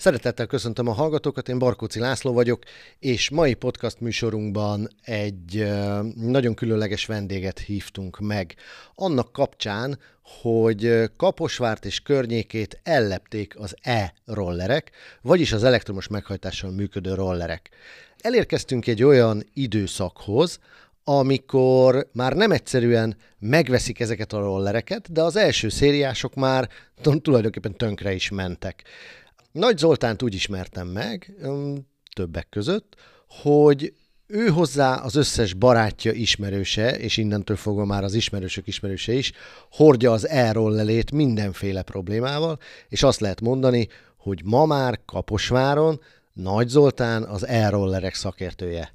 Szeretettel köszöntöm a hallgatókat, én Barkóci László vagyok, és mai podcast műsorunkban egy nagyon különleges vendéget hívtunk meg. Annak kapcsán, hogy Kaposvárt és környékét ellepték az e-rollerek, vagyis az elektromos meghajtással működő rollerek. Elérkeztünk egy olyan időszakhoz, amikor már nem egyszerűen megveszik ezeket a rollereket, de az első szériások már tulajdonképpen tönkre is mentek. Nagy Zoltánt úgy ismertem meg, többek között, hogy ő hozzá az összes barátja, ismerőse, és innentől fogva már az ismerősök ismerőse is, hordja az e-rollelét mindenféle problémával, és azt lehet mondani, hogy ma már Kaposváron Nagy Zoltán az e-rollerek szakértője.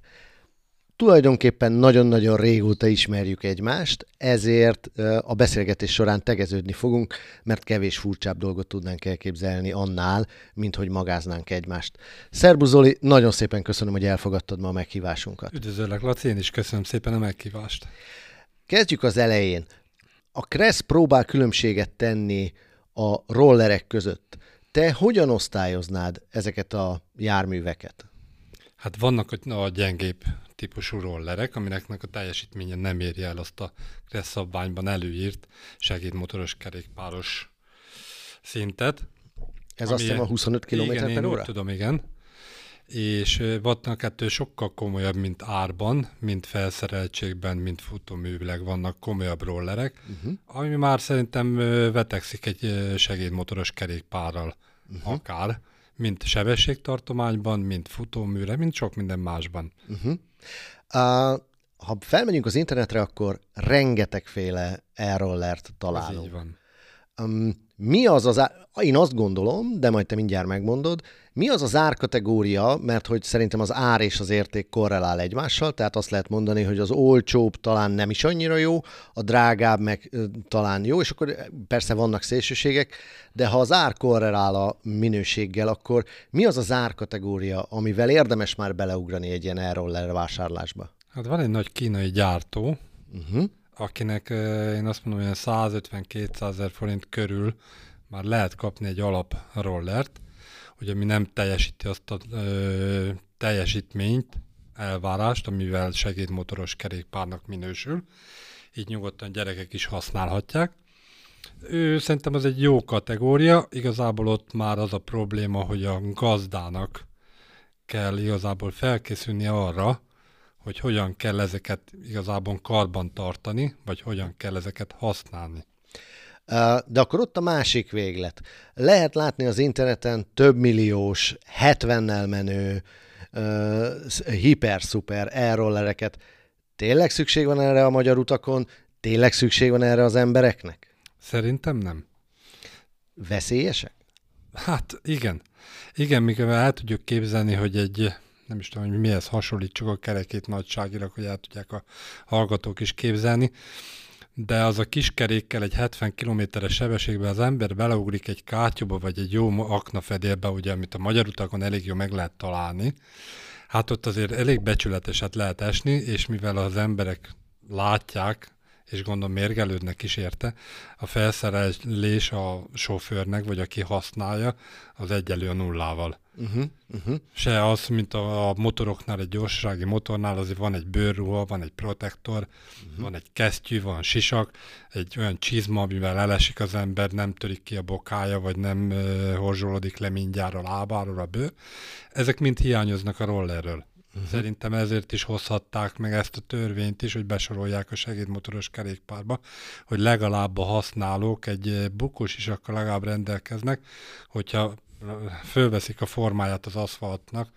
Tulajdonképpen nagyon-nagyon régóta ismerjük egymást, ezért a beszélgetés során tegeződni fogunk, mert kevés furcsább dolgot tudnánk elképzelni annál, mint hogy magáznánk egymást. Szerbusz Zoli, nagyon szépen köszönöm, hogy elfogadtad ma a meghívásunkat. Üdvözöllek, Laci, én is köszönöm szépen a meghívást. Kezdjük az elején. A Kressz próbál különbséget tenni a rollerek között. Te hogyan osztályoznád ezeket a járműveket? Hát vannak a gyengébb típusú rollerek, amineknek a teljesítménye nem éri el azt a Kressz szabványban előírt segédmotoros kerékpáros szintet. Ez azt hiszem a 25 km igen, per óra? tudom, igen. És ö, vannak ettől sokkal komolyabb, mint árban, mint felszereltségben, mint futóművileg vannak komolyabb rollerek, uh-huh. ami már szerintem vetekszik egy segédmotoros kerékpárral uh-huh. akár, mint sebességtartományban, mint futóműre, mint sok minden másban. Uh-huh. Uh, ha felmegyünk az internetre, akkor rengetegféle e-rollert Ez találunk. így van. Um, mi az az, ár... én azt gondolom, de majd te mindjárt megmondod, mi az az árkategória, mert hogy szerintem az ár és az érték korrelál egymással, tehát azt lehet mondani, hogy az olcsóbb talán nem is annyira jó, a drágább meg talán jó, és akkor persze vannak szélsőségek, de ha az ár korrelál a minőséggel, akkor mi az az árkategória, amivel érdemes már beleugrani egy ilyen e-roller vásárlásba? Hát van egy nagy kínai gyártó, Uh-huh. akinek én azt mondom, hogy 150-200 ezer forint körül már lehet kapni egy alap rollert, hogy ami nem teljesíti azt a ö, teljesítményt, elvárást, amivel segédmotoros kerékpárnak minősül, így nyugodtan gyerekek is használhatják. Ő szerintem az egy jó kategória, igazából ott már az a probléma, hogy a gazdának kell igazából felkészülni arra, hogy hogyan kell ezeket igazából karban tartani, vagy hogyan kell ezeket használni. De akkor ott a másik véglet. Lehet látni az interneten több milliós, 70-nel menő, hiper-szuper e-rollereket. Tényleg szükség van erre a magyar utakon? Tényleg szükség van erre az embereknek? Szerintem nem. Veszélyesek? Hát igen. Igen, mikor el tudjuk képzelni, hogy egy, nem is tudom, hogy mihez hasonlítsuk a kerekét nagyságilag, hogy el tudják a hallgatók is képzelni, de az a kis kerékkel egy 70 kilométeres sebességben az ember beleugrik egy kátyúba, vagy egy jó aknafedélbe, ugye, amit a magyar utakon elég jó meg lehet találni, hát ott azért elég becsületeset lehet esni, és mivel az emberek látják, és gondolom mérgelődnek is érte, a felszerelés a sofőrnek, vagy aki használja, az egyelő a nullával. Uh-huh, uh-huh. Se az, mint a, a motoroknál, egy gyorsasági motornál, azért van egy bőrruha, van egy protektor, uh-huh. van egy kesztyű, van sisak, egy olyan csizma, amivel elesik az ember, nem törik ki a bokája, vagy nem uh, horzsolódik le mindjárt a lábáról a bőr. Ezek mind hiányoznak a rollerről. Uh-huh. Szerintem ezért is hozhatták meg ezt a törvényt is, hogy besorolják a segédmotoros kerékpárba, hogy legalább a használók egy eh, bukós is akkor legalább rendelkeznek, hogyha eh, fölveszik a formáját az aszfaltnak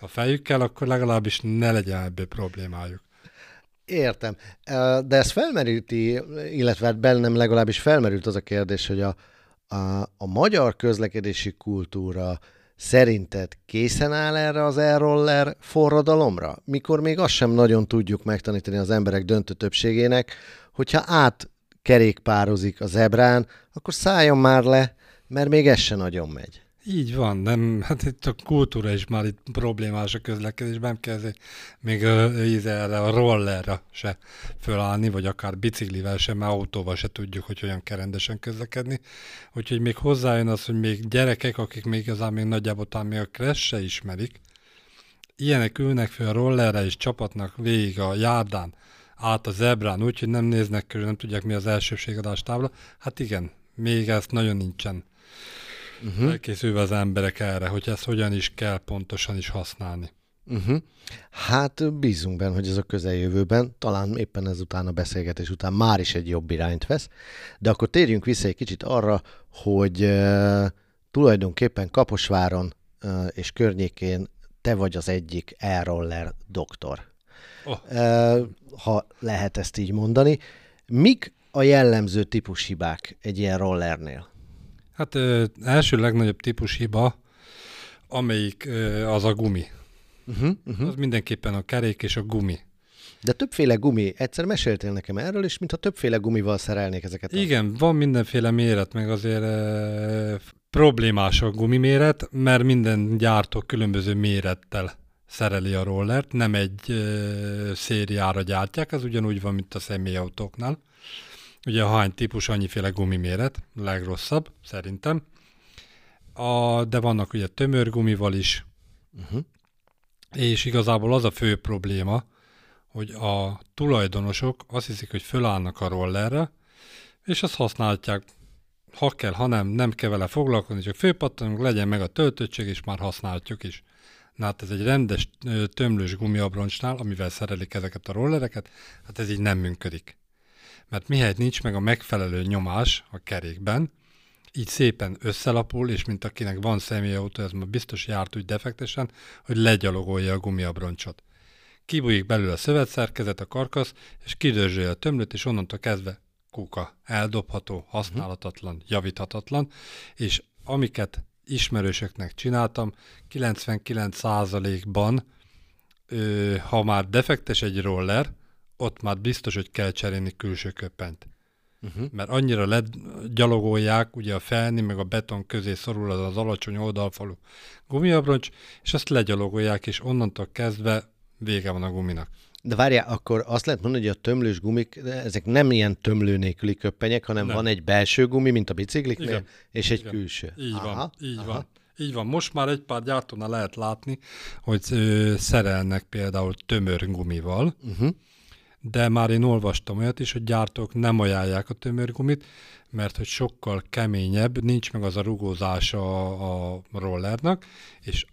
a fejükkel, akkor legalábbis ne legyen ebből problémájuk. Értem. Ö, De ez felmerülti, illetve hát bennem legalábbis felmerült az a kérdés, hogy a, a, a magyar közlekedési kultúra Szerinted készen áll erre az e-roller forradalomra? Mikor még azt sem nagyon tudjuk megtanítani az emberek döntő többségének, hogyha átkerékpározik a zebrán, akkor szálljon már le, mert még ez se nagyon megy. Így van, nem, hát itt a kultúra is már itt problémás a közlekedésben, nem kell még erre a rollerre se fölállni, vagy akár biciklivel sem, mert autóval se tudjuk, hogy olyan kell közlekedni. Úgyhogy még hozzájön az, hogy még gyerekek, akik még igazán még nagyjából talán még a crash se ismerik, ilyenek ülnek fel a rollerre és csapatnak végig a járdán, át a zebrán, úgyhogy nem néznek körül, nem tudják mi az elsőségadás tábla. Hát igen, még ezt nagyon nincsen uh-huh. elkészülve az emberek erre, hogy ezt hogyan is kell pontosan is használni. Uh-huh. Hát bízunk benne, hogy ez a közeljövőben, talán éppen ezután a beszélgetés után már is egy jobb irányt vesz, de akkor térjünk vissza egy kicsit arra, hogy uh, tulajdonképpen Kaposváron uh, és környékén te vagy az egyik e-roller doktor. Oh. Uh, ha lehet ezt így mondani. Mik a jellemző típushibák egy ilyen rollernél? Hát ö, első legnagyobb típus hiba, amelyik ö, az a gumi. Uh-huh, uh-huh. Az mindenképpen a kerék és a gumi. De többféle gumi, egyszer meséltél nekem erről, és mintha többféle gumival szerelnék ezeket. A... Igen, van mindenféle méret, meg azért e, problémás a gumiméret, mert minden gyártó különböző mérettel szereli a rollert, nem egy e, szériára gyártják, ez ugyanúgy van, mint a személyautóknál. Ugye a hány típus annyiféle gumiméret, legrosszabb, szerintem. A, de vannak ugye tömör gumival is, uh-huh. és igazából az a fő probléma, hogy a tulajdonosok azt hiszik, hogy fölállnak a rollerre, és azt használják, ha kell, ha nem, nem kell vele foglalkozni, csak főpattanunk, legyen meg a töltöttség, és már használjuk is. Na hát ez egy rendes tömlős gumiabroncsnál, amivel szerelik ezeket a rollereket, hát ez így nem működik mert mihelyt nincs meg a megfelelő nyomás a kerékben, így szépen összelapul, és mint akinek van személyautó, ez már biztos járt úgy defektesen, hogy legyalogolja a gumiabroncsot. Kibújik belőle a szövetszerkezet, a karkasz, és kidörzsölje a tömlőt, és onnantól kezdve kuka. Eldobható, használhatatlan, javíthatatlan, és amiket ismerősöknek csináltam, 99%-ban, ha már defektes egy roller, ott már biztos, hogy kell cserélni külső köpent. Uh-huh. Mert annyira legyalogolják, ugye a felni meg a beton közé szorul az az alacsony oldalfalú gumiabroncs, és azt legyalogolják, és onnantól kezdve vége van a guminak. De várjál, akkor azt lehet mondani, hogy a tömlős gumik, ezek nem ilyen tömlő nélküli köppenyek, hanem nem. van egy belső gumi, mint a bicikliknél, Igen. és egy Igen. külső. Így aha, van, így aha. van. Így van, most már egy pár gyártónál lehet látni, hogy ö, szerelnek például tömör gumival, uh-huh de már én olvastam olyat is, hogy gyártók nem ajánlják a tömörgumit, mert hogy sokkal keményebb, nincs meg az a rugózás a, a rollernak, és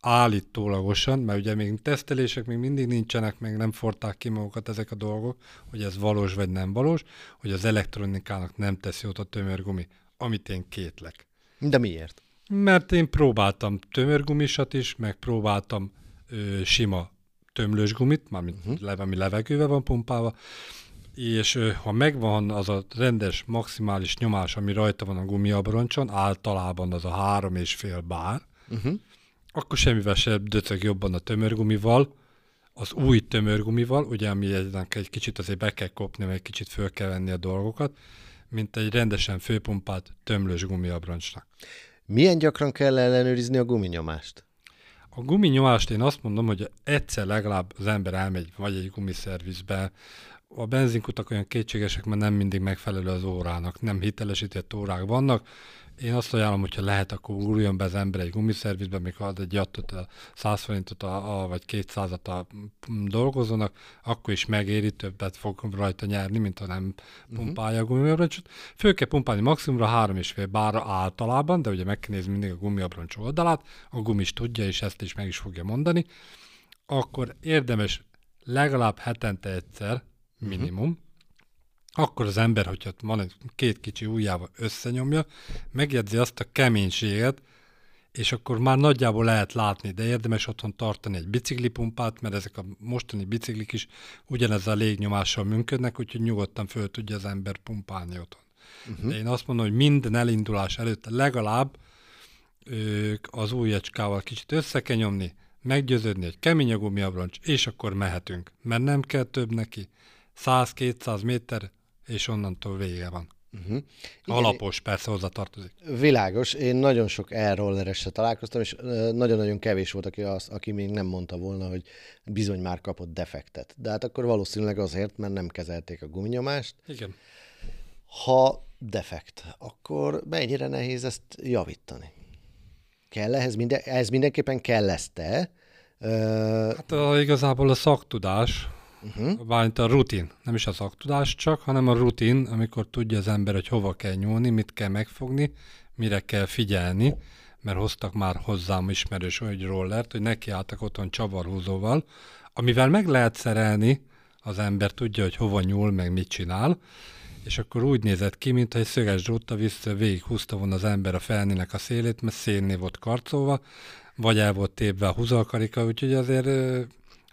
állítólagosan, mert ugye még tesztelések még mindig nincsenek, még nem forták ki magukat ezek a dolgok, hogy ez valós vagy nem valós, hogy az elektronikának nem teszi ott a tömörgumi, amit én kétlek. De miért? Mert én próbáltam tömörgumisat is, meg próbáltam ö, sima tömlős gumit, mármint uh-huh. leve, ami levegővel van pumpálva, és ha megvan az a rendes maximális nyomás, ami rajta van a gumiabroncson, általában az a három és fél bár, uh-huh. akkor semmivel sem döcög jobban a tömörgumival, az új tömörgumival, ugye ami egy, kicsit azért be kell kopni, vagy egy kicsit föl kell venni a dolgokat, mint egy rendesen főpumpált tömlős gumiabroncsnak. Milyen gyakran kell ellenőrizni a guminyomást? A guminyomást én azt mondom, hogy egyszer legalább az ember elmegy vagy egy gumiszervizbe, a benzinkutak olyan kétségesek, mert nem mindig megfelelő az órának, nem hitelesített órák vannak, én azt ajánlom, hogyha lehet, akkor guruljon be az ember egy gumiszervizbe, mikor ad egy jattot, a 100 forintot a, a, vagy 200-at a dolgozónak, akkor is megéri, többet fog rajta nyerni, mint ha nem mhm. pumpálja a gumiabroncsot. Fő kell pumpálni maximumra 3,5 bára általában, de ugye meg kell nézni mindig a gumiabroncs oldalát, a gumis tudja, és ezt is meg is fogja mondani. Akkor érdemes legalább hetente egyszer, mhm. minimum, uh-huh akkor az ember, hogyha van egy két kicsi ujjával összenyomja, megjegyzi azt a keménységet, és akkor már nagyjából lehet látni, de érdemes otthon tartani egy biciklipumpát, mert ezek a mostani biciklik is ugyanezzel a légnyomással működnek, úgyhogy nyugodtan föl tudja az ember pumpálni otthon. Uh-huh. De én azt mondom, hogy minden elindulás előtt legalább ők az ujjacskával kicsit össze kell nyomni, meggyőződni, hogy kemény a gumiabroncs, és akkor mehetünk. Mert nem kell több neki. 100-200 méter, és onnantól vége van. Uh-huh. Alapos persze hozzá tartozik. Világos, én nagyon sok air találkoztam, és nagyon-nagyon kevés volt, aki, az, aki még nem mondta volna, hogy bizony már kapott defektet. De hát akkor valószínűleg azért, mert nem kezelték a guminyomást. Igen. Ha defekt, akkor mennyire nehéz ezt javítani? Kell ehhez, minden, ehhez mindenképpen kell ezt te? Ö, Hát a, igazából a szaktudás, uh-huh. bármint a rutin, nem is a szaktudás csak, hanem a rutin, amikor tudja az ember, hogy hova kell nyúlni, mit kell megfogni, mire kell figyelni, mert hoztak már hozzám ismerős hogy rollert, hogy nekiálltak otthon csavarhúzóval, amivel meg lehet szerelni, az ember tudja, hogy hova nyúl, meg mit csinál, és akkor úgy nézett ki, mintha egy szöges dróttal vissza végig húzta volna az ember a felnének a szélét, mert szélné volt karcolva, vagy el volt tépve a húzalkarika, úgyhogy azért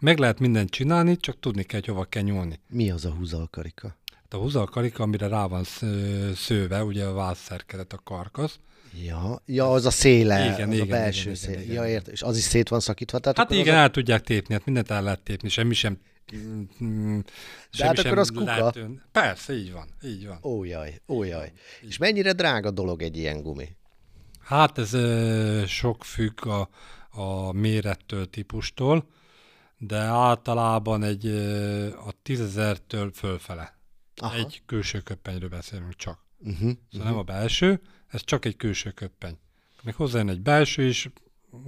meg lehet mindent csinálni, csak tudni kell, hogy hova kell nyúlni. mi az a húzalkarika? Hát a húzalkarika, amire rá van sző- szőve, ugye a vászszerkezet, a karkasz. Ja, ja, az a széle, Igen, az igen, a belső igen, szél. igen, igen, ja, ért, és az is szét van szakítva. Tehát Hát igen, az el tudják tépni, hát mindent el lehet tépni, semmi sem... mm, semmi hát sem akkor az kuka. ön- Persze, így van, így van. Ó, jaj, ó, jaj. És mennyire drága dolog egy ilyen gumi? Hát ez ö, sok függ a, a mérettől, típustól, de általában egy a tízezertől fölfele. Aha. Egy külső köppenyről beszélünk csak. Uh-huh. Szóval nem a belső, ez csak egy külső köppeny. Még hozzájön egy belső is,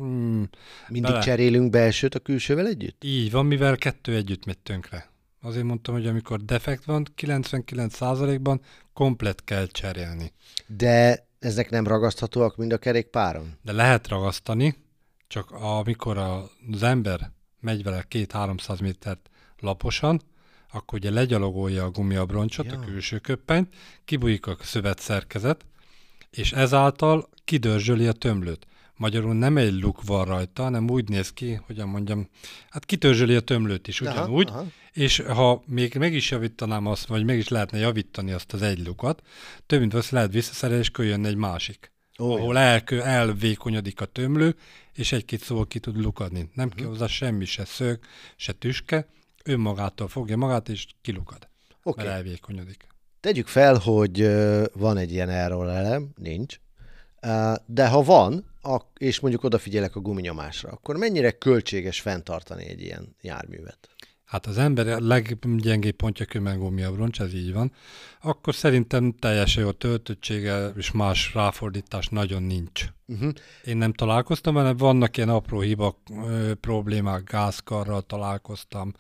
mm, Mindig Bele. cserélünk belsőt a külsővel együtt? így van, mivel kettő együtt megy tönkre. Azért mondtam, hogy amikor defekt van, 99%-ban komplet kell cserélni. De ezek nem ragaszthatóak mind a kerékpáron? De lehet ragasztani, csak amikor az ember megy vele 2-300 métert laposan, akkor ugye legyalogolja a gumiabroncsot, Ja. a külső köppenyt, kibújik a szövetszerkezet, és ezáltal kidörzsöli a tömlőt. Magyarul nem egy luk van rajta, hanem úgy néz ki, hogyan mondjam, hát kitörzsöli a tömlőt is Aha, ugyanúgy, aha. és ha még meg is javítanám azt, vagy meg is lehetne javítani azt az egy lukat, több mint azt lehet visszaszerelni, és jönne egy másik. Oh, ahol elkö, elvékonyodik a tömlő, és egy-két szóval ki tud lukadni. Nem Mhm. kell hozzá semmi, se szög, se tüske, önmagától fogja magát, és kilukad, Oké. mert elvékonyodik. Tegyük fel, hogy van egy ilyen erről elem, nincs, de ha van, és mondjuk odafigyelek a guminyomásra, akkor mennyire költséges fenntartani egy ilyen járművet? Hát az ember a leggyengébb pontja kőmengómi abroncs, ez így van, akkor szerintem teljesen jó töltöttsége és más ráfordítás nagyon nincs. Uh-huh. Én nem találkoztam vele, vannak ilyen apró hiba ö, problémák, gázkarral találkoztam.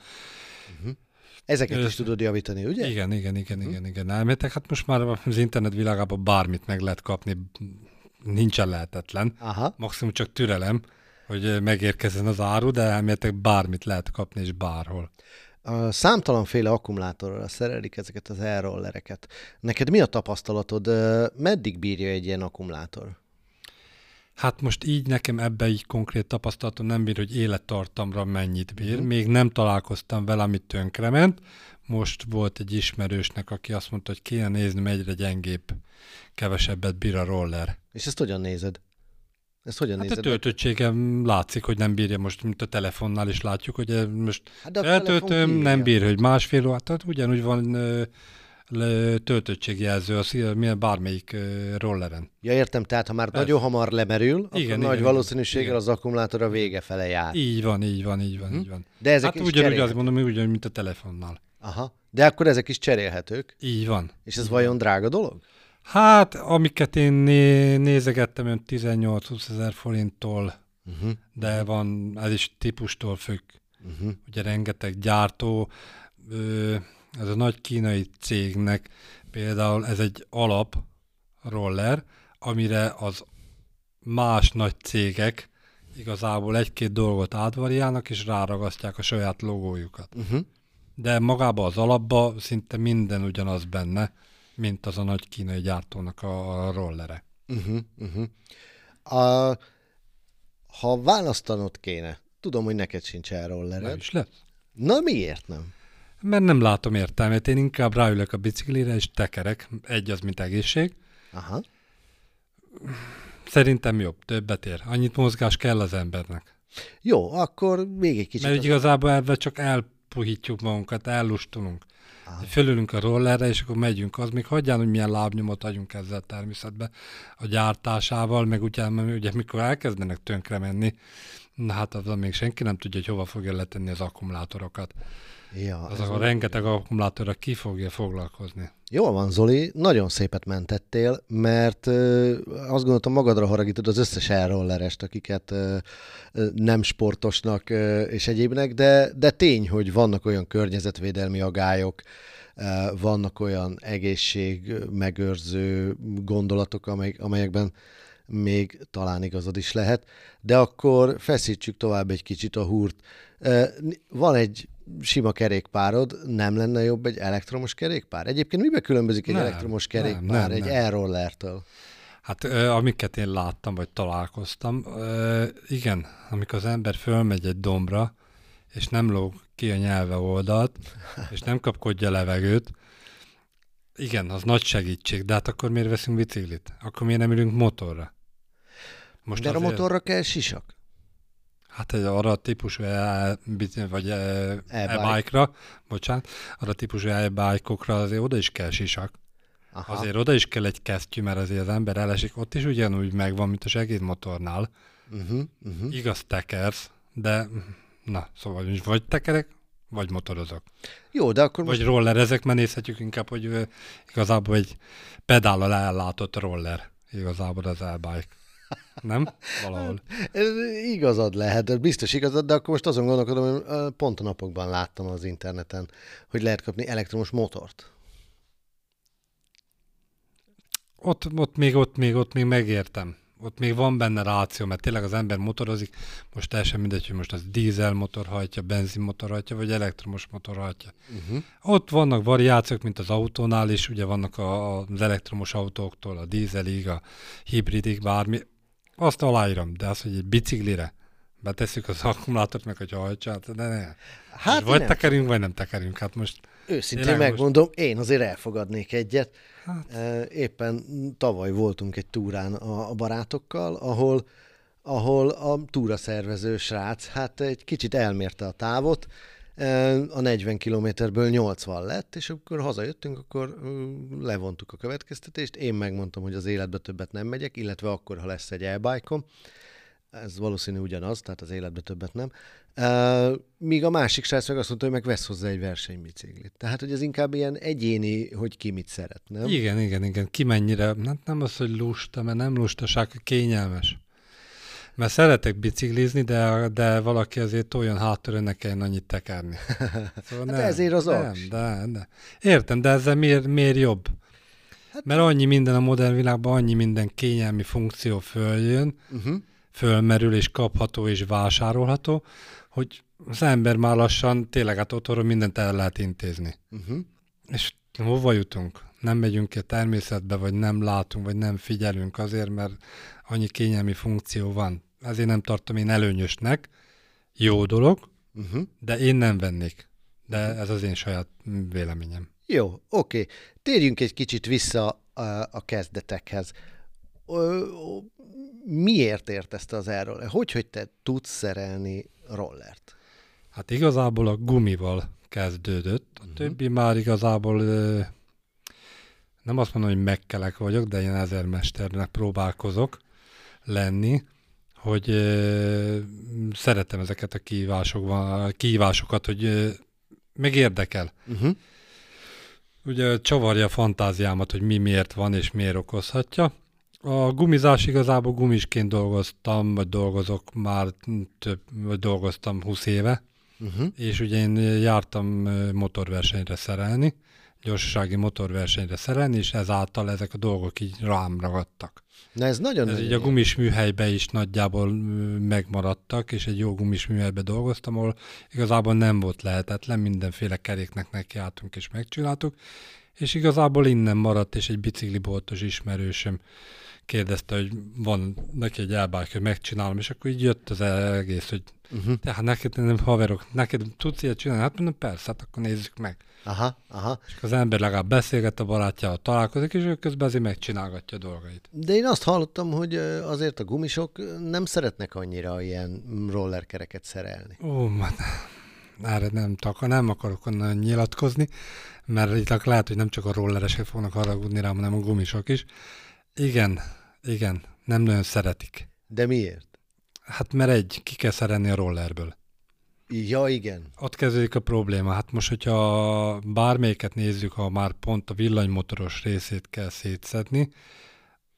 Ezeket is tudod javítani, ugye? Igen, igen, igen, igen, igen. Elméletek, hát most már az internet világában bármit meg lehet kapni, nincsen lehetetlen. Aha. Maximum csak türelem, hogy megérkezzen az áru, de elméletek bármit lehet kapni, és bárhol. A számtalanféle akkumulátorral szerelik ezeket az elrollereket. Neked mi a tapasztalatod? Meddig bírja egy ilyen akkumulátor? Hát most így nekem ebbe így konkrét tapasztalatom nem bír, hogy élettartamra mennyit bír. Uh-huh. Még nem találkoztam vele, amit tönkrement. Most volt egy ismerősnek, aki azt mondta, hogy kéne nézni, egyre gyengébb, kevesebbet bír a roller. És ezt hogyan nézed? Ezt hogyan Hát a nézed? töltöttségem látszik, hogy nem bírja most, mint a telefonnál is látjuk, hogy eh, most Hát a kiírja. nem bír, hogy másfél óra, tehát ugyanúgy van le- töltöttségjelző az ilyen- milyen bármelyik ö, rolleren. Ja, értem, tehát ha már Persze. nagyon hamar lemerül, akkor Igen, nagy igen, valószínűséggel igen. az akkumulátor a vége fele jár. Így van, így van, így van, Mhm. így van. De ezek hát is ugyanúgy azt mondom, hogy ugyanúgy, mint a telefonnál. Aha. De akkor ezek is cserélhetők. Így van. És ez vajon drága dolog? Hát, amiket én né- nézegettem, olyan 18-20 ezer forinttól, Uh-huh. de van, ez is típustól függ. Uh-huh. ugye rengeteg gyártó, ez a nagy kínai cégnek például ez egy alap roller, amire az más nagy cégek igazából egy-két dolgot átvariálnak, és ráragasztják a saját logójukat. Uh-huh. De magába az alapba szinte minden ugyanaz benne, mint az a nagy kínai gyártónak a rollere. Uh-huh. Uh-huh. A, ha választanod kéne, tudom, hogy neked sincs el Nem is lesz. Na miért nem? Mert nem látom értelmét, én inkább ráülök a biciklire és tekerek, egy az, mint egészség, Aha. Szerintem jobb, többet ér. Annyit mozgás kell az embernek. Jó, akkor még egy kicsit. Mert úgy igazából ebben csak elpuhítjuk magunkat, ellustulunk. Aha. Fölülünk a rollerre, és akkor megyünk. Az még hagyján, hogy milyen lábnyomot adjunk ezzel a természetbe a gyártásával, meg utána, ugye, mikor elkezdenek tönkre menni, na hát az még senki nem tudja, hogy hova fogja letenni az akkumulátorokat. Ja, Az a rengeteg akkumulátorra ki fogja foglalkozni. Jól van, Zoli, nagyon szépet mentettél, mert ö, azt gondoltam magadra haragítod az összes elrollerest, akiket ö, ö, nem sportosnak ö, és egyébnek, de, de tény, hogy vannak olyan környezetvédelmi agályok, vannak olyan egészség megőrző gondolatok, amely, amelyekben még talán igazad is lehet, de akkor feszítsük tovább egy kicsit a húrt. Van egy sima kerékpárod, nem lenne jobb egy elektromos kerékpár? Egyébként mibe különbözik egy Nem, elektromos nem, kerékpár nem, egy nem. e-rollertől? Hát amiket én láttam, vagy találkoztam, igen, amikor az ember fölmegy egy dombra, és nem lóg ki a nyelve oldalt, és nem kapkodja levegőt, igen, az nagy segítség, de hát akkor miért veszünk biciklit? Akkor miért nem ülünk motorra? Most de a motorra kell sisak? Hát arra a típusú e, vagy e, E-bike. e-bike-ra, bocsánat, arra a típusú e-bike-okra azért oda is kell sisak. Aha. Azért oda is kell egy kesztyű, mert azért az ember elesik, ott is ugyanúgy megvan, mint a segédmotornál. Uh-huh, uh-huh. Igaz tekersz, de na, szóval vagy tekerek, vagy motorozok. Jó, de akkor most Vagy rollerezek, mert nézhetjük inkább, hogy igazából egy pedállal ellátott roller. Igazából az e-bike. Nem? Valahol. Ez igazad lehet, biztos igazad, de akkor most azon gondolkodom, hogy pont a napokban láttam az interneten, hogy lehet kapni elektromos motort. Ott, ott, még, ott, még, ott még megértem. Ott még van benne ráció, mert tényleg az ember motorozik, most teljesen mindegy, hogy most az dízel motor hajtja, benzin motor hajtja, vagy elektromos motor hajtja. Uh-huh. Ott vannak variációk, mint az autónál is, ugye vannak a, az elektromos autóktól, a dízelig, a hibridig, bármi. Azt aláírom, de az, hogy egy biciklire betesszük az akkumulátort, meg hogy hajtsa, hát de ne. Hát vagy nem. tekerünk, vagy nem tekerünk. Hát most Őszintén Tényleg megmondom, én azért elfogadnék egyet. Hát. Éppen tavaly voltunk egy túrán a barátokkal, ahol, ahol a túraszervező srác hát egy kicsit elmérte a távot, a 40 kilométerből 80 lett, és akkor hazajöttünk, akkor levontuk a következtetést. Én megmondtam, hogy az életbe többet nem megyek, illetve akkor, ha lesz egy e ez valószínű ugyanaz, tehát az életbe többet nem. Míg a másik srác meg azt mondta, hogy meg vesz hozzá egy versenybiciklit. Tehát, hogy ez inkább ilyen egyéni, hogy ki mit szeret? Igen, igen, igen. Ki mennyire, hát nem az, hogy lusta, mert nem lustaság, kényelmes. Mert szeretek biciklizni, de, de valaki azért olyan háttörő ne kelljen annyit tekerni. Szóval Hát ezért az nem, aks. de, de. Értem, de ezzel miért, miért jobb? Hát- Mert annyi minden a modern világban, annyi minden kényelmi funkció följön, Uh-huh. fölmerül és kapható és vásárolható, hogy az ember már lassan tényleg hát otthonról mindent el lehet intézni. Uh-huh. És hova jutunk? Nem megyünk ki a természetbe, vagy nem látunk, vagy nem figyelünk azért, mert annyi kényelmi funkció van. Ezért nem tartom én előnyösnek. Jó dolog, Uh-huh. de én nem vennék. De ez az én saját véleményem. Jó, oké. Térjünk egy kicsit vissza a, kezdetekhez. Miért értezte az erről? Hogy, hogy te tudsz szerelni rollert? Hát igazából a gumival kezdődött, a uh-huh. többi már igazából nem azt mondom, hogy megkelek vagyok, de én ezermesternek próbálkozok lenni, hogy ö, szeretem ezeket a kihívásokban, kihívásokat, hogy ö, meg érdekel. Uh-huh. Ugye csavarja a fantáziámat, hogy mi miért van és miért okozhatja. A gumizás igazából gumisként dolgoztam, vagy dolgozok már több, vagy dolgoztam 20 éve, Uh-huh. és ugye én jártam motorversenyre szerelni, gyorsasági motorversenyre szerelni, és ezáltal ezek a dolgok így rám ragadtak. Na ez nagyon Ez nagyon így a gumis műhelybe is nagyjából megmaradtak, és egy jó gumis műhelybe dolgoztam, ahol igazából nem volt lehetetlen, mindenféle keréknek nekiálltunk és megcsináltuk, és igazából innen maradt, és egy bicikliboltos ismerősöm kérdezte, hogy van neki egy elbák, hogy megcsinálom, és akkor így jött az egész, hogy uh-huh. tehát neked nem haverok, neked tudsz ilyet csinálni? Hát mondom, persze, hát akkor nézzük meg. Aha, aha. És az ember legalább beszélget a barátjával, találkozik, és ő közben azért megcsinálgatja a dolgait. De én azt hallottam, hogy azért a gumisok nem szeretnek annyira ilyen rollerkereket szerelni. Ó, hát erre nem, taka, nem akarok onnan nyilatkozni, mert itt lehet, hogy nem csak a rolleresek fognak haragudni rám, hanem a gumisok is. Igen, igen, nem nagyon szeretik. De miért? Hát mert egy, ki kell szerelni a rollerből. Ja, igen. Ott kezdődik a probléma. Hát most, hogyha bármelyiket nézzük, ha már pont a villanymotoros részét kell szétszedni,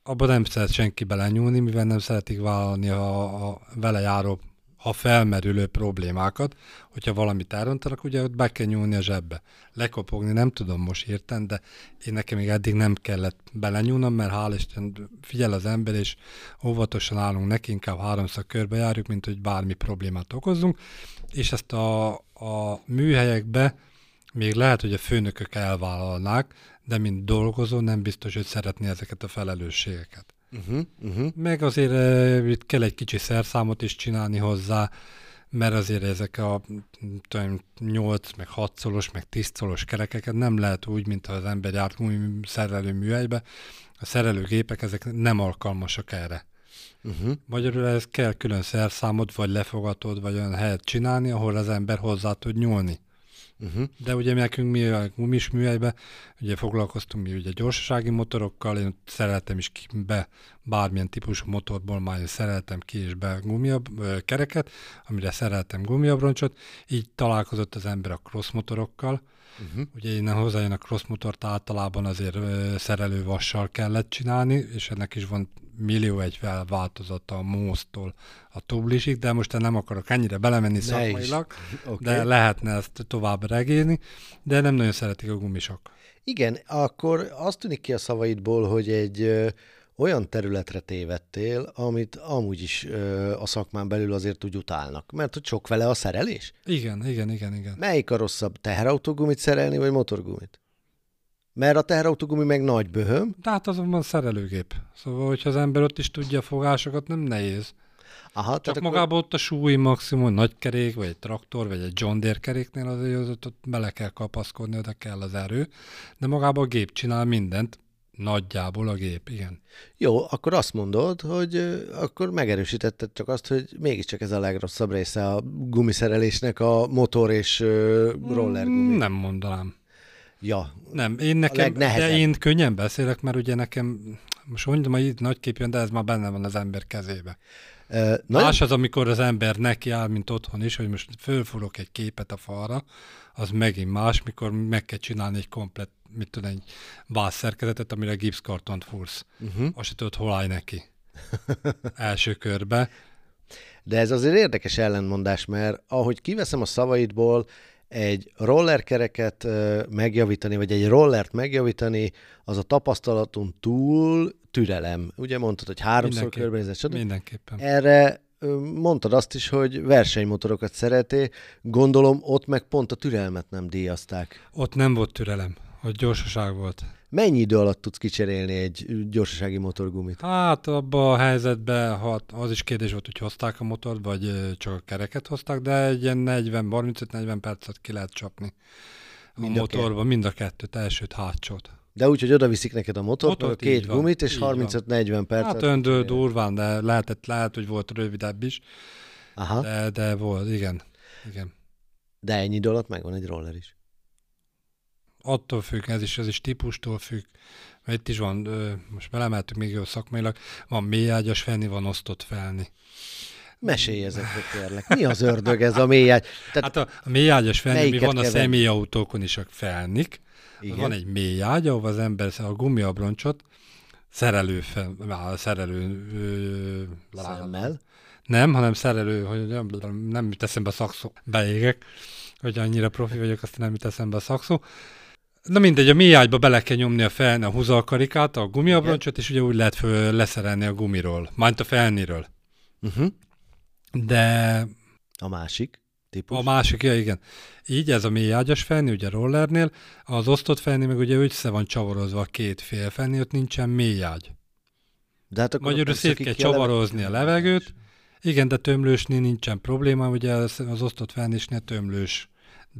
abban nem szeret senki belenyúlni, mivel nem szeretik vállalni a, a vele járó, ha felmerülő problémákat. Hogyha valamit elrontanak, ugye ott be kell nyúlni a zsebbe. Lekopogni nem tudom most hirtelen, de én nekem még eddig nem kellett belenyúlnom, mert hál' Isten figyel az ember, és óvatosan állunk neki, inkább háromszor körbe járjuk, mint hogy bármi problémát okozzunk és ezt a, a műhelyekbe még lehet, hogy a főnökök elvállalnák, de mint dolgozó nem biztos, hogy szeretné ezeket a felelősségeket. Uh-huh, uh-huh. Meg azért uh, itt kell egy kicsi szerszámot is csinálni hozzá, mert azért ezek a tudom, 8, meg 6 szolos, meg 10 szolos kerekeket nem lehet úgy, mint ha az ember járt szerelő műhelybe. A szerelőgépek ezek nem alkalmasak erre. Uh-huh. Magyarul ez kell külön szerszámot, vagy lefogatod, vagy olyan helyet csinálni, ahol az ember hozzá tud nyúlni. Uh-huh. De ugye nekünk mi a gumis műhelybe, ugye foglalkoztunk mi ugye gyorsasági motorokkal, én szereltem is be bármilyen típusú motorból, már szereltem ki és be gumiab, kereket, amire szereltem gumiabroncsot, így találkozott az ember a cross motorokkal, Uh-huh. Ugye innen hozzájön a cross motort általában azért ö, szerelővassal kellett csinálni, és ennek is van millió egy változata a móztól a tublisig, de most nem akarok ennyire belemenni ne szakmailag, okay. de lehetne ezt tovább regélni, de nem nagyon szeretik a gumisok. Igen, akkor azt tűnik ki a szavaidból, hogy egy olyan területre tévedtél, amit amúgy is ö, a szakmán belül azért úgy utálnak, mert hogy sok vele a szerelés? Igen, igen, igen, igen. Melyik a rosszabb, teherautógumit szerelni, vagy motorgumit? Mert a teherautógumi meg nagy böhöm. De hát azon van szerelőgép. Szóval, hogyha az ember ott is tudja a fogásokat, nem nehéz. Aha, Csak tehát magában akkor... ott a súly maximum, nagy kerék, vagy egy traktor, vagy egy John Deere keréknél azért ott, ott bele kell kapaszkodni, oda kell az erő. De magában a gép csinál mindent, Nagyjából a gép, igen. Jó, akkor azt mondod, hogy akkor megerősítetted csak azt, hogy mégiscsak ez a legrosszabb része a gumiszerelésnek a motor és roller gumi. Nem mondanám. Ja. Nem, én nekem, de én könnyen beszélek, mert ugye nekem, most mondom, hogy itt nagy kép jön, de ez már benne van az ember kezébe. Uh, Más az, amikor az ember neki áll, mint otthon is, hogy most fölfúrok egy képet a falra, az megint más, mikor meg kell csinálni egy komplet, mit tudom, egy szerkezetet, amire gipszkartont fúrsz. Uh-huh. Azt se tudod, hol állj neki. Első körbe. De ez azért érdekes ellentmondás, mert ahogy kiveszem a szavaidból, egy rollerkereket megjavítani, vagy egy rollert megjavítani, az a tapasztalaton túl türelem. Ugye mondtad, hogy háromszor körbenézett, stb. Mindenképpen. Erre mondtad azt is, hogy versenymotorokat szereté, gondolom ott meg pont a türelmet nem díjazták. Ott nem volt türelem, ott gyorsaság volt. Mennyi idő alatt tudsz kicserélni egy gyorsasági motorgumit? Hát abban a helyzetben ha az is kérdés volt, hogy hozták a motort, vagy csak a kereket hozták, de egy ilyen 40, 35-40 percet ki lehet csapni a mind motorba, a mind a kettőt, elsőt, hátsót. De úgy, hogy oda viszik neked a motort, Motor, két van, gumit, és 35-40 percet. Hát öndő durván, de lehetett, lehet, hogy volt rövidebb is. Aha. De, de volt, igen. igen. De ennyi idő alatt megvan egy roller is. Attól függ, ez is, ez is típustól függ. Mert itt is van, most belemeltük még jó szakmailag, van mélyágyas felni, van osztott felni. Mesélj ezekre, kérlek. Mi az ördög ez a mélyágy? Tehát hát a, a mélyágyas felni, mi van a személyautókon is a felnik, igen. Van egy mély ágy, ahol az ember a gumiabroncsot szerelő, fel, szerelő ö, Szemmel? Nem, hanem szerelő, hogy nem, nem teszem be a szakszó, beégek, hogy annyira profi vagyok, aztán nem teszem be a szakszó. Na mindegy, a mély ágyba bele kell nyomni a fel, a húzalkarikát, a gumiabroncsot, és ugye úgy lehet föl leszerelni a gumiról, majd a felniről. Uh-huh. De... A másik? típus. A másik, ja, igen. Így ez a mély ágyas felni, ugye rollernél, az osztott felni meg ugye össze van csavarozva a két fél felni, ott nincsen mély ágy. De hát akkor Magyarul szét kell csavarozni a levegőt. Igen, de tömlősnél nincsen probléma, ugye az, az osztott felnésnél tömlős.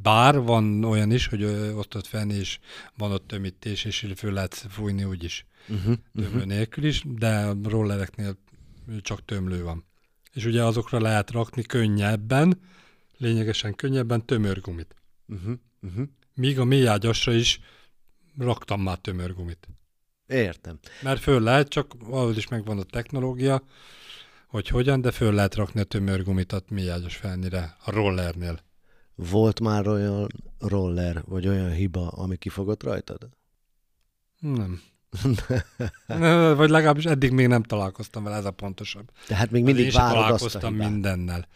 Bár van olyan is, hogy ö, osztott fennés, van ott tömítés, és föl lehet fújni úgyis Uh-huh, tömlő nélkül is, de a rollereknél csak tömlő van. És ugye azokra lehet rakni könnyebben, lényegesen könnyebben tömörgumit. uh-huh, uh-huh. Míg a mélyágyasra is raktam már tömörgumit. Értem. Mert föl lehet, csak ahhoz is megvan a technológia, hogy hogyan, de föl lehet rakni a tömörgumit a mélyágyas felnire, a rollernél. Volt már olyan roller, vagy olyan hiba, ami kifogott rajtad? Nem. Vagy legalábbis eddig még nem találkoztam vele, ez a pontosabb. Tehát még Én mindig sem várod azt a találkoztam hibát. mindennel.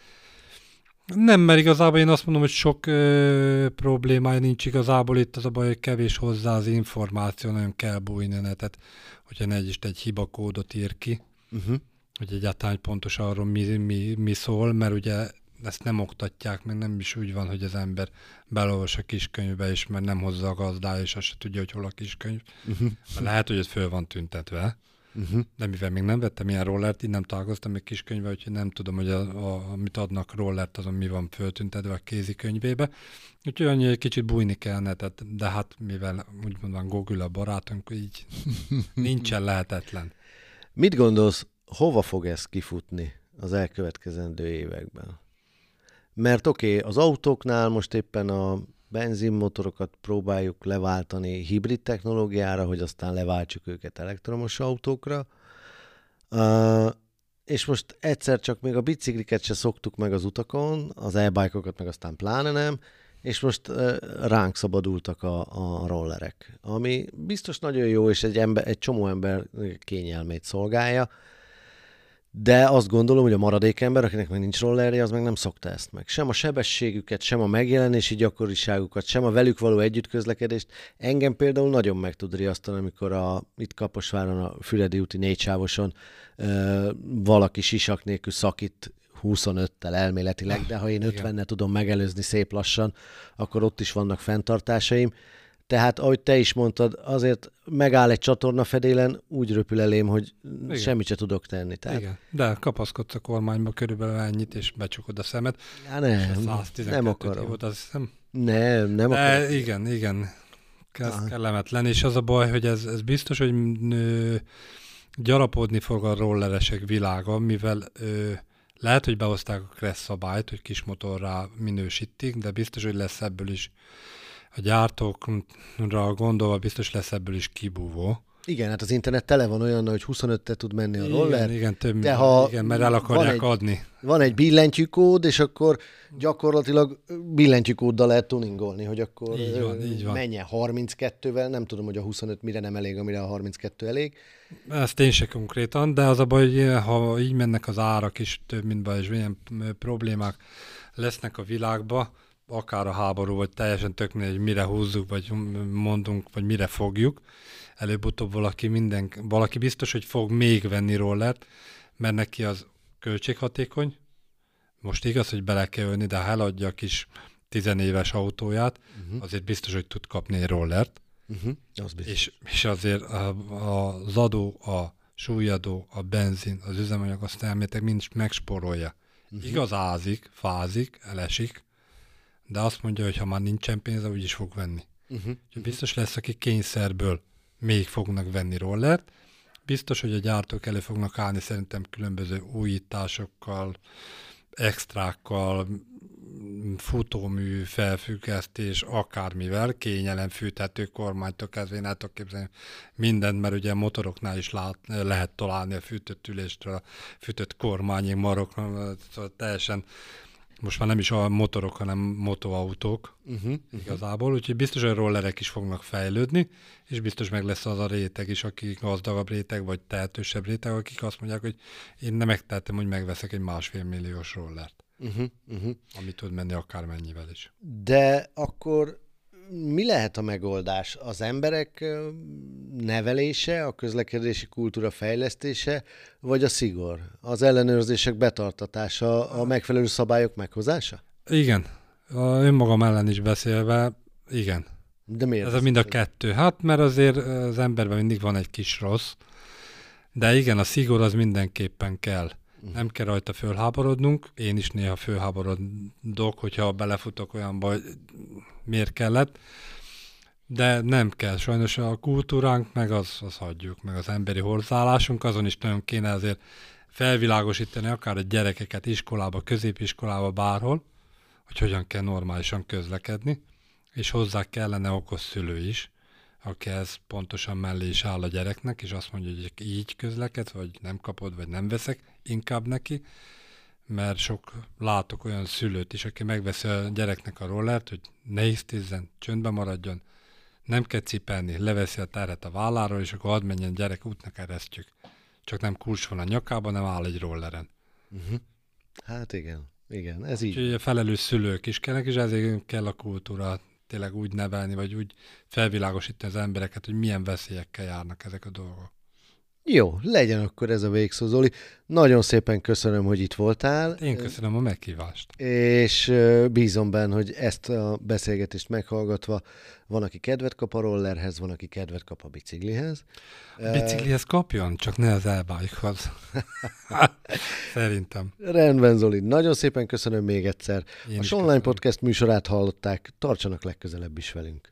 Nem, mert igazából én azt mondom, hogy sok ö, problémája nincs igazából itt az a baj, hogy kevés hozzá az információ, nagyon kell bújni netet, hogyha ne is egy hibakódot ír ki, Uh-huh. hogy egyáltalán pontosan arról mi, mi, mi szól, mert ugye ezt nem oktatják, meg nem is úgy van, hogy az ember belolvas a kiskönyvbe, és mert nem hozza a gazdája, és azt se tudja, hogy hol a kiskönyv. Uh-huh. Mert lehet, hogy ez föl van tüntetve, Uh-huh. de mivel még nem vettem ilyen rollert, így nem találkoztam még kiskönyvvel, úgyhogy nem tudom, hogy a, a, amit adnak rollert, azon mi van föltüntetve a kézikönyvébe. Úgyhogy annyi, hogy kicsit bújni kellene, tehát, de hát mivel úgymond van Google a barátunk, így nincsen lehetetlen. Mit gondolsz, hova fog ez kifutni az elkövetkezendő években? Mert oké, okay, az autóknál most éppen a benzinmotorokat próbáljuk leváltani hibrid technológiára, hogy aztán leváltsuk őket elektromos autókra. Uh, és most egyszer csak még a bicikliket se szoktuk meg az utakon, az e meg aztán pláne nem, és most uh, ránk szabadultak a, a rollerek, ami biztos nagyon jó, és egy, ember, egy csomó ember kényelmét szolgálja, de azt gondolom, hogy a maradék ember, akinek meg nincs rollerje, az meg nem szokta ezt meg. Sem a sebességüket, sem a megjelenési gyakoriságukat, sem a velük való együttközlekedést. Engem például nagyon meg tud riasztani, amikor a, itt Kaposváron a Füredi úti négysávoson ö, valaki sisak nélkül szakít 25-tel elméletileg, de ha én Igen. 50-nel tudom megelőzni szép lassan, akkor ott is vannak fenntartásaim. Tehát, ahogy te is mondtad, azért megáll egy csatorna fedélen, úgy röpül elém, hogy Igen. semmit se tudok tenni. Tehát, Igen, de kapaszkodsz a kormányba körülbelül ennyit, és becsukod a szemed. Já, És nem, a 112 nem akarom. Volt, azt hiszem. Nem, nem akarom. igen, igen. Ez Aha. kellemetlen, és az a baj, hogy ez, ez biztos, hogy ö, gyarapodni fog a rolleresek világa, mivel ö, lehet, hogy behozták a Kressz szabályt, hogy kis motorrá minősítik, de biztos, hogy lesz ebből is a gyártókra gondolva biztos lesz ebből is kibúvó. Igen, hát az internet tele van olyan, hogy 25-tel tud menni a roller. Igen, igen, több, de ha igen, mert el van akarják egy- adni. Van egy billentyűkód, és akkor gyakorlatilag billentyűkóddal lehet tuningolni, hogy akkor Így van, így van. menjen 32-vel. Nem tudom, hogy a 25 mire nem elég, amire a 32 elég. Ezt én se konkrétan, de az a baj, hogy ha így mennek az árak is több, mint be, és ilyen ö, problémák lesznek a világba, akár a háború, vagy teljesen tök mindegy, hogy mire húzzuk, vagy mondunk, vagy mire fogjuk, előbb-utóbb valaki, minden, valaki biztos, hogy fog még venni rollert, mert neki az költséghatékony. Most igaz, hogy bele kell ölni, de ha eladja a kis tizenéves autóját, Uh-huh. azért biztos, hogy tud kapni egy rollert. Uh-huh. Az biztos. És, és azért a, a, az adó, a súlyadó, a benzin, az üzemanyag, azt elméletek mind megspórolja. Uh-huh. Igaz, ázik, fázik, elesik, de azt mondja, hogy ha már nincsen pénze, úgyis fog venni. Uh-huh. Úgyhogy biztos lesz, aki kényszerből még fognak venni rollert. Biztos, hogy a gyártók elő fognak állni szerintem különböző újításokkal, extrákkal, futómű, felfüggesztés, akármivel, kényelem, fűthető kormánytól kezdve, én el tudok képzelni mindent, mert ugye motoroknál is lát, lehet találni a fűtött üléstől, a fűtött kormányig, marokra, szóval teljesen most már nem is a motorok, hanem motoautók Uh-huh. igazából, úgyhogy biztos, hogy rollerek is fognak fejlődni, és biztos meg lesz az a réteg is, aki gazdagabb réteg, vagy tehetősebb réteg, akik azt mondják, hogy én nem megtehetem, hogy megveszek egy másfél milliós rollert, Uh-huh. Uh-huh. ami tud menni akármennyivel is. De akkor mi lehet a megoldás? Az emberek nevelése, a közlekedési kultúra fejlesztése, vagy a szigor? Az ellenőrzések betartatása, a megfelelő szabályok meghozása? Igen, a önmagam ellen is beszélve, igen. De miért? Ez a mind a kettő. Hát, mert azért az emberben mindig van egy kis rossz, De igen, a szigor az mindenképpen kell. Nem kell rajta fölháborodnunk, én is néha fölháborodok, hogyha belefutok olyanba, hogy miért kellett, de nem kell. Sajnos a kultúránk, meg az, az hagyjuk, meg az emberi hozzáállásunk, azon is nagyon kéne azért felvilágosítani akár a gyerekeket iskolába, középiskolába, bárhol, hogy hogyan kell normálisan közlekedni, és hozzá kellene okos szülő is, aki ez pontosan mellé is áll a gyereknek, és azt mondja, hogy így közleked, vagy nem kapod, vagy nem veszek, inkább neki, mert sok látok olyan szülőt is, aki megveszi a gyereknek a rollert, hogy ne hisztizzen, csöndbe maradjon, nem kell cipelni, leveszi a teret a válláról, és akkor hadd menjen gyerek, útnak eresztjük. Csak nem kulcs van a nyakában, nem áll egy rolleren. Uh-huh. Hát igen, igen, ez így. Úgyhogy a felelős szülők is kellnek, és ezért kell a kultúra tényleg úgy nevelni, vagy úgy felvilágosítani az embereket, hogy milyen veszélyekkel járnak ezek a dolgok. Jó, legyen akkor ez a végszó, Zoli. Nagyon szépen köszönöm, hogy itt voltál. Én köszönöm a meghívást. És bízom benne, hogy ezt a beszélgetést meghallgatva van, aki kedvet kap a rollerhez, van, aki kedvet kap a biciklihez. A biciklihez kapjon, csak ne az elbájkhoz. Szerintem. Rendben, Zoli. Nagyon szépen köszönöm még egyszer. Én a is Online köszönöm. Podcast műsorát hallották. Tartsanak legközelebb is velünk.